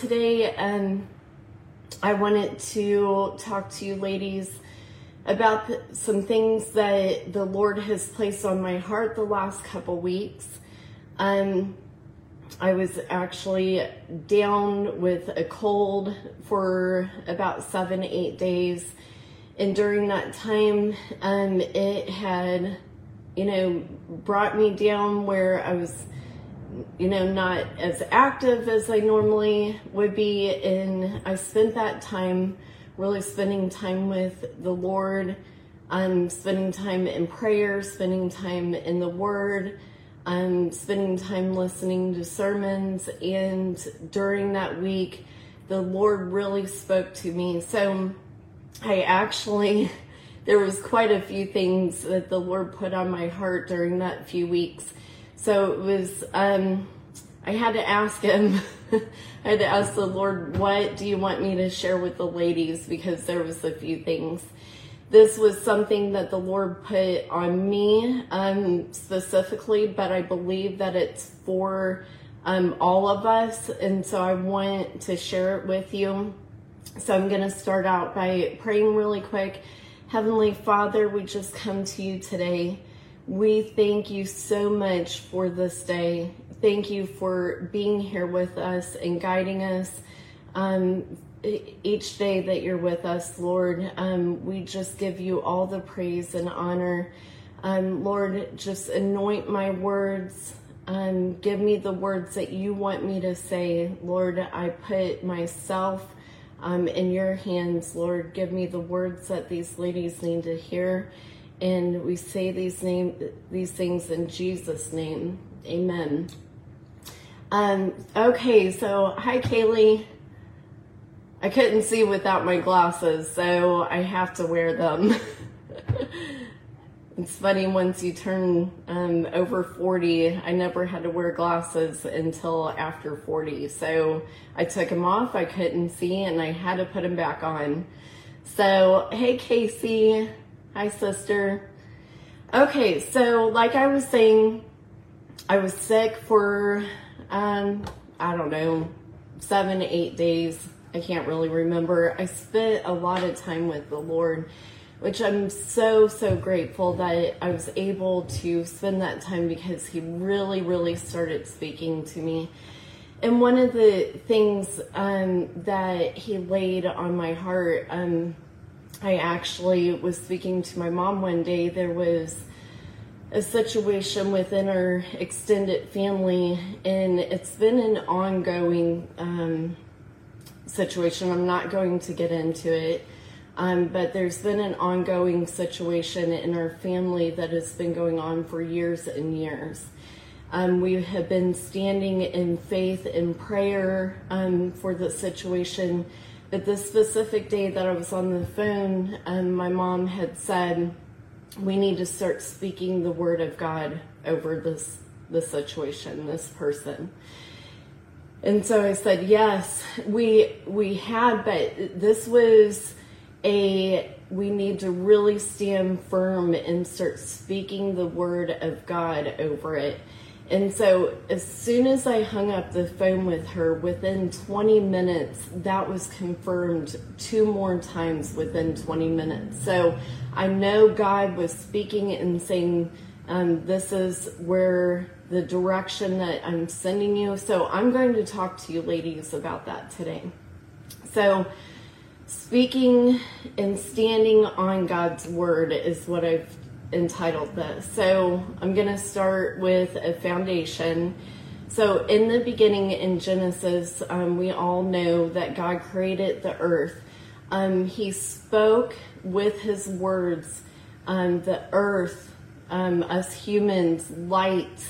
today and I wanted to talk to you ladies about the, some things that the Lord has placed on my heart the last couple weeks. Um, I was actually down with a cold for about seven, eight days. And during that time, um, it had, you know, brought me down where I was, you know, not as active as I normally would be. And I spent that time really spending time with the Lord, um, spending time in prayer, spending time in the Word, um, spending time listening to sermons. And during that week, the Lord really spoke to me. So I actually, there was quite a few things that the Lord put on my heart during that few weeks. So it was, um, I had to ask him, I had to ask the Lord, what do you want me to share with the ladies? Because there was a few things. This was something that the Lord put on me um, specifically, but I believe that it's for um, all of us. And so I want to share it with you. So I'm going to start out by praying really quick. Heavenly Father, we just come to you today. We thank you so much for this day. Thank you for being here with us and guiding us. Um, each day that you're with us, Lord. Um, we just give you all the praise and honor. Um, Lord, just anoint my words. Um, give me the words that you want me to say. Lord, I put myself um, in your hands. Lord, give me the words that these ladies need to hear. And we say these name these things in Jesus' name. Amen. Um, okay, so hi Kaylee. I couldn't see without my glasses, so I have to wear them. it's funny, once you turn um, over 40, I never had to wear glasses until after 40. So I took them off, I couldn't see, and I had to put them back on. So, hey Casey. Hi, sister. Okay, so like I was saying, I was sick for, um, I don't know, seven, eight days I can't really remember. I spent a lot of time with the Lord, which I'm so, so grateful that I was able to spend that time because He really, really started speaking to me. And one of the things um, that He laid on my heart, um, I actually was speaking to my mom one day. There was a situation within our extended family, and it's been an ongoing. Um, situation. I'm not going to get into it. Um, but there's been an ongoing situation in our family that has been going on for years and years. Um, we have been standing in faith and prayer um, for the situation. But this specific day that I was on the phone, um, my mom had said, "We need to start speaking the word of God over this the situation, this person." And so I said, yes, we we had, but this was a we need to really stand firm and start speaking the word of God over it. And so as soon as I hung up the phone with her, within 20 minutes, that was confirmed two more times within 20 minutes. So I know God was speaking and saying, um, this is where the direction that I'm sending you. So I'm going to talk to you ladies about that today. So speaking and standing on God's word is what I've entitled this. So I'm going to start with a foundation. So in the beginning in Genesis, um, we all know that God created the earth. Um, he spoke with his words um, the earth um, us humans light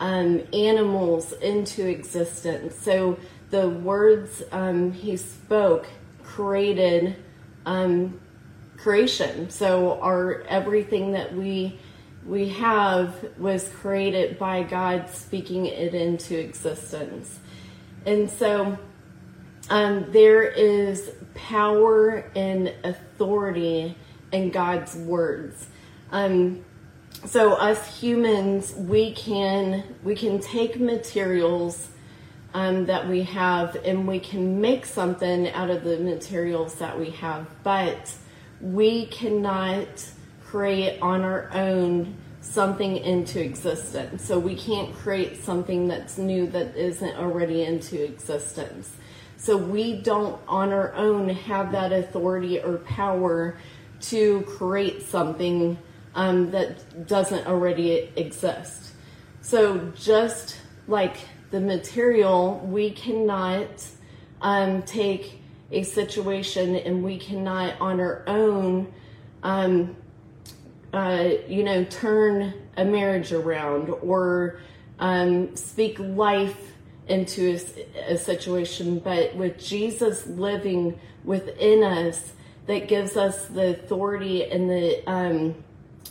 um, animals into existence. So the words um, he spoke created um, creation. So our everything that we we have was created by God speaking it into existence. And so um, there is power and authority in God's words. Um, so us humans we can we can take materials um, that we have, and we can make something out of the materials that we have, but we cannot create on our own something into existence. So we can't create something that's new that isn't already into existence. So we don't on our own have that authority or power to create something um, that doesn't already exist. So just like the material, we cannot um, take a situation and we cannot on our own, um, uh, you know, turn a marriage around or um, speak life into a, a situation. But with Jesus living within us, that gives us the authority and the um,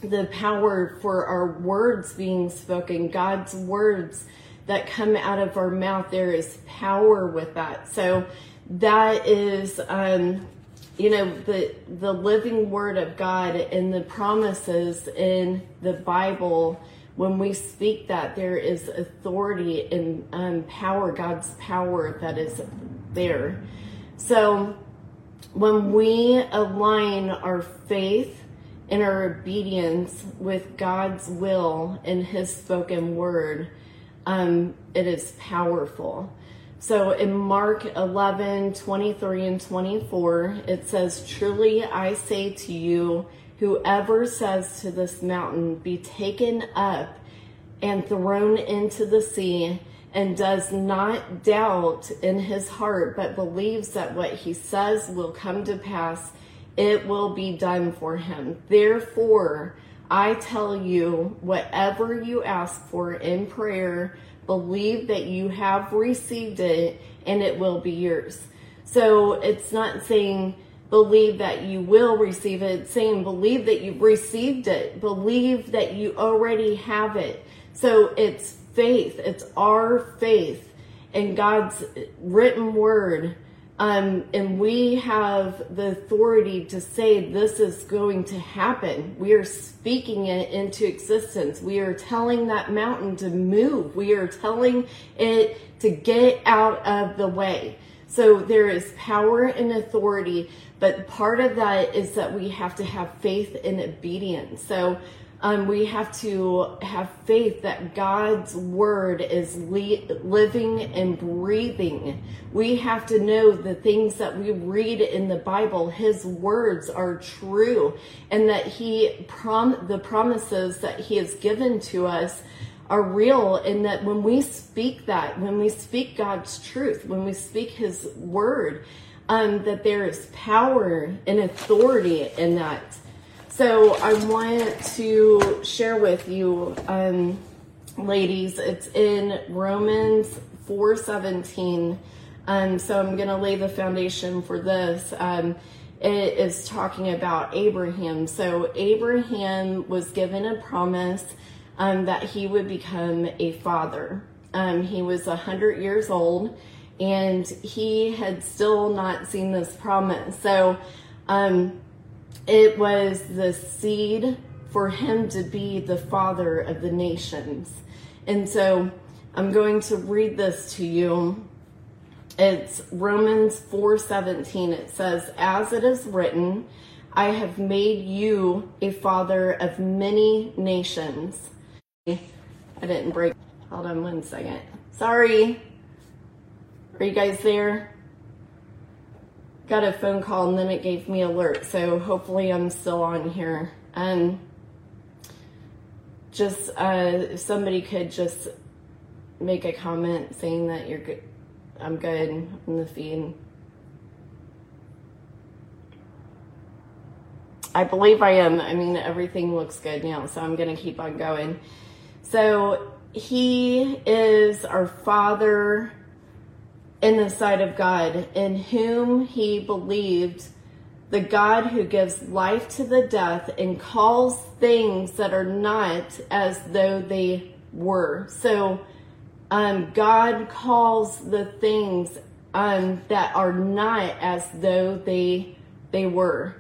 the power for our words being spoken, God's words that come out of our mouth. There is power with that. So that is, um, you know, the the living word of God and the promises in the Bible. When we speak that, there is authority and um, power, God's power that is there. So when we align our faith and our obedience with God's will and His spoken word, um, it is powerful. So in Mark 11, 23 and 24, it says, Truly I say to you, whoever says to this mountain, be taken up and thrown into the sea, and does not doubt in his heart, but believes that what he says will come to pass, it will be done for him. Therefore, I tell you, whatever you ask for in prayer, believe that you have received it and it will be yours. So it's not saying believe that you will receive it, it's saying believe that you've received it, believe that you already have it. So it's faith, it's our faith in God's written word um, and we have the authority to say this is going to happen. We are speaking it into existence. We are telling that mountain to move. We are telling it to get out of the way. So there is power and authority, but part of that is that we have to have faith and obedience. So um, we have to have faith that God's word is le- living and breathing. We have to know the things that we read in the Bible, His words are true, and that He prom- the promises that He has given to us are real, and that when we speak that, when we speak God's truth, when we speak His word, um, that there is power and authority in that. So I want to share with you, um, ladies, it's in Romans 4:17. Um, so I'm going to lay the foundation for this. Um, it is talking about Abraham. So Abraham was given a promise um, that he would become a father. Um, he was a hundred years old, and he had still not seen this promise. So um, it was the seed for him to be the father of the nations. And so I'm going to read this to you. It's Romans 4:17. It says, "As it is written, I have made you a father of many nations." I didn't break. Hold on one second. Sorry. Are you guys there? Got a phone call and then it gave me alert. So hopefully I'm still on here. Um, just uh, if somebody could just make a comment saying that you're good. I'm good in the feed. I believe I am. I mean, everything looks good now, so I'm going to keep on going. So he is our father in the sight of God, in whom he believed, the God who gives life to the death and calls things that are not as though they were. So, um, God calls the things um, that are not as though they they were.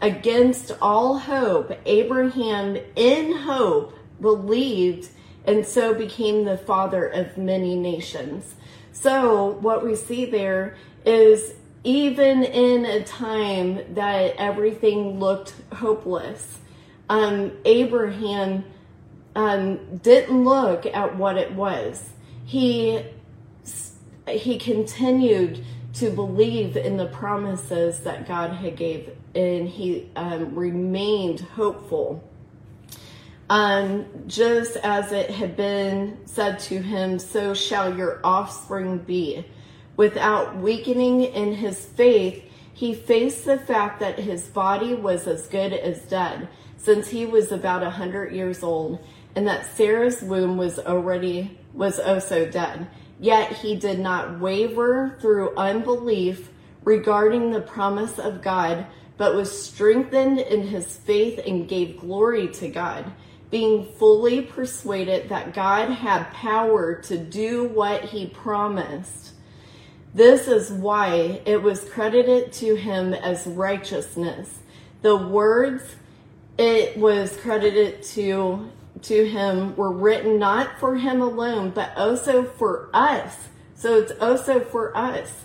Against all hope, Abraham, in hope, believed and so became the father of many nations. So, what we see there is even in a time that everything looked hopeless, um, Abraham um, didn't look at what it was. He he continued to believe in the promises that God had gave, and he um, remained hopeful. Um, just as it had been said to him, so shall your offspring be. Without weakening in his faith, he faced the fact that his body was as good as dead, since he was about a hundred years old, and that Sarah's womb was already was also dead. Yet he did not waver through unbelief regarding the promise of God, but was strengthened in his faith and gave glory to God, being fully persuaded that God had power to do what he promised. This is why it was credited to him as righteousness. The words it was credited to to him were written not for him alone, but also for us. So it's also for us,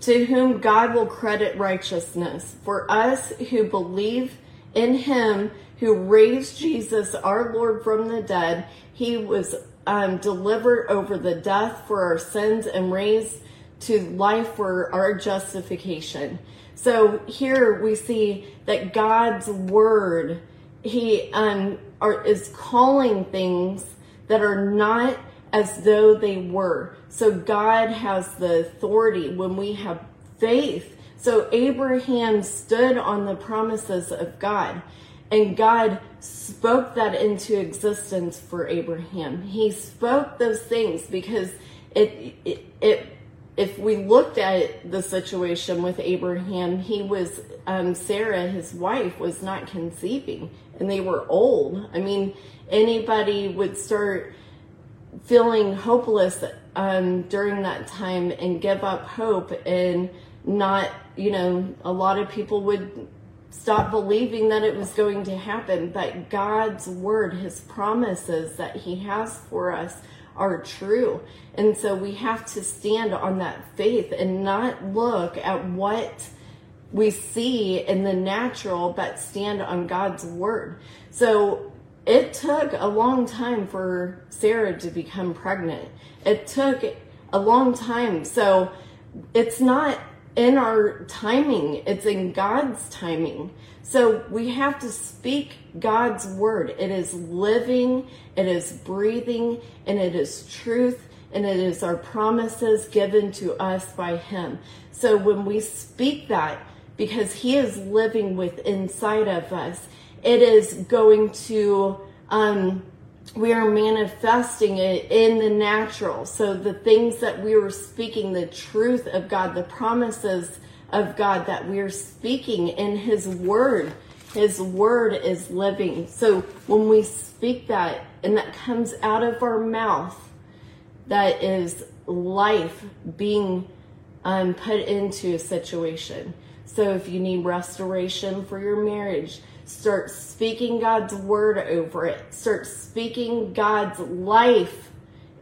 to whom God will credit righteousness. For us who believe in him who raised Jesus, our Lord, from the dead, he was um, delivered over the death for our sins and raised to life for our justification. So here we see that God's word, he um, are, is calling things that are not as though they were. So God has the authority when we have faith. So Abraham stood on the promises of God and God spoke that into existence for Abraham. He spoke those things because it, it, it if we looked at the situation with Abraham, he was, um, Sarah, his wife, was not conceiving and they were old. I mean, anybody would start feeling hopeless um, during that time and give up hope and not, you know, a lot of people would stop believing that it was going to happen. But God's word, his promises that he has for us, are true. And so we have to stand on that faith and not look at what we see in the natural, but stand on God's word. So it took a long time for Sarah to become pregnant. It took a long time. So it's not in our timing, it's in God's timing. So we have to speak God's word. It is living, it is breathing, and it is truth, and it is our promises given to us by Him. So when we speak that, because He is living with inside of us, it is going to, um, we are manifesting it in the natural. So the things that we were speaking, the truth of God, the promises of God that we are speaking in His Word. His Word is living. So when we speak that and that comes out of our mouth, that is life being um, put into a situation. So if you need restoration for your marriage, start speaking God's word over it. Start speaking God's life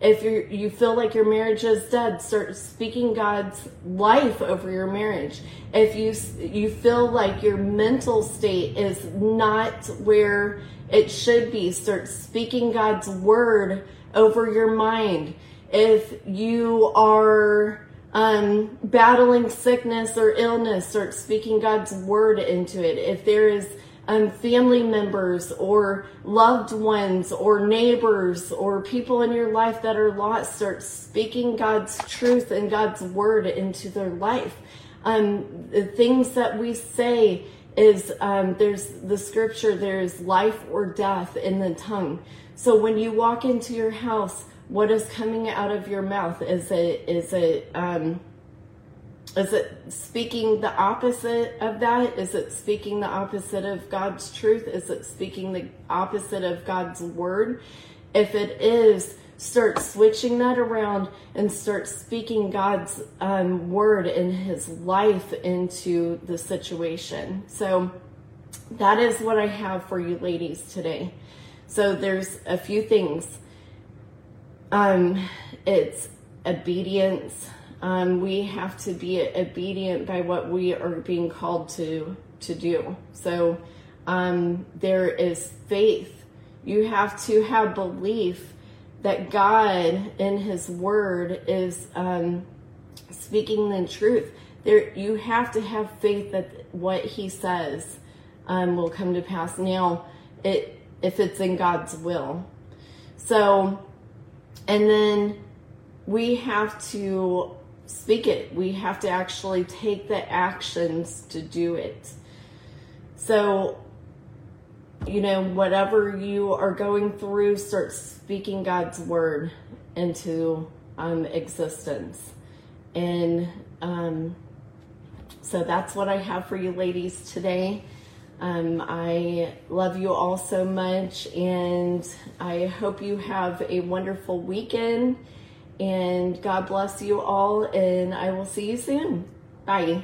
if you you feel like your marriage is dead, start speaking God's life over your marriage. If you you feel like your mental state is not where it should be, start speaking God's word over your mind. If you are um, battling sickness or illness, start speaking God's word into it. If there is um, family members or loved ones or neighbors or people in your life that are lost start speaking God's truth and God's word into their life. Um, the things that we say is um, there's the scripture, there's life or death in the tongue. So when you walk into your house, what is coming out of your mouth? Is it, is it, um, is it speaking the opposite of that? Is it speaking the opposite of God's truth? Is it speaking the opposite of God's word? If it is, start switching that around and start speaking God's um, word and his life into the situation. So that is what I have for you ladies today. So there's a few things. Um, it's obedience. Um, we have to be obedient by what we are being called to to do. So um, there is faith. You have to have belief that God in His Word is um, speaking the truth. There, you have to have faith that what He says um, will come to pass. Now, it if it's in God's will. So, and then we have to speak it. We have to actually take the actions to do it. So, you know, whatever you are going through, start speaking God's word into um, existence. And um, so that's what I have for you ladies today. Um, I love you all so much, and I hope you have a wonderful weekend. And God bless you all, and I will see you soon. Bye.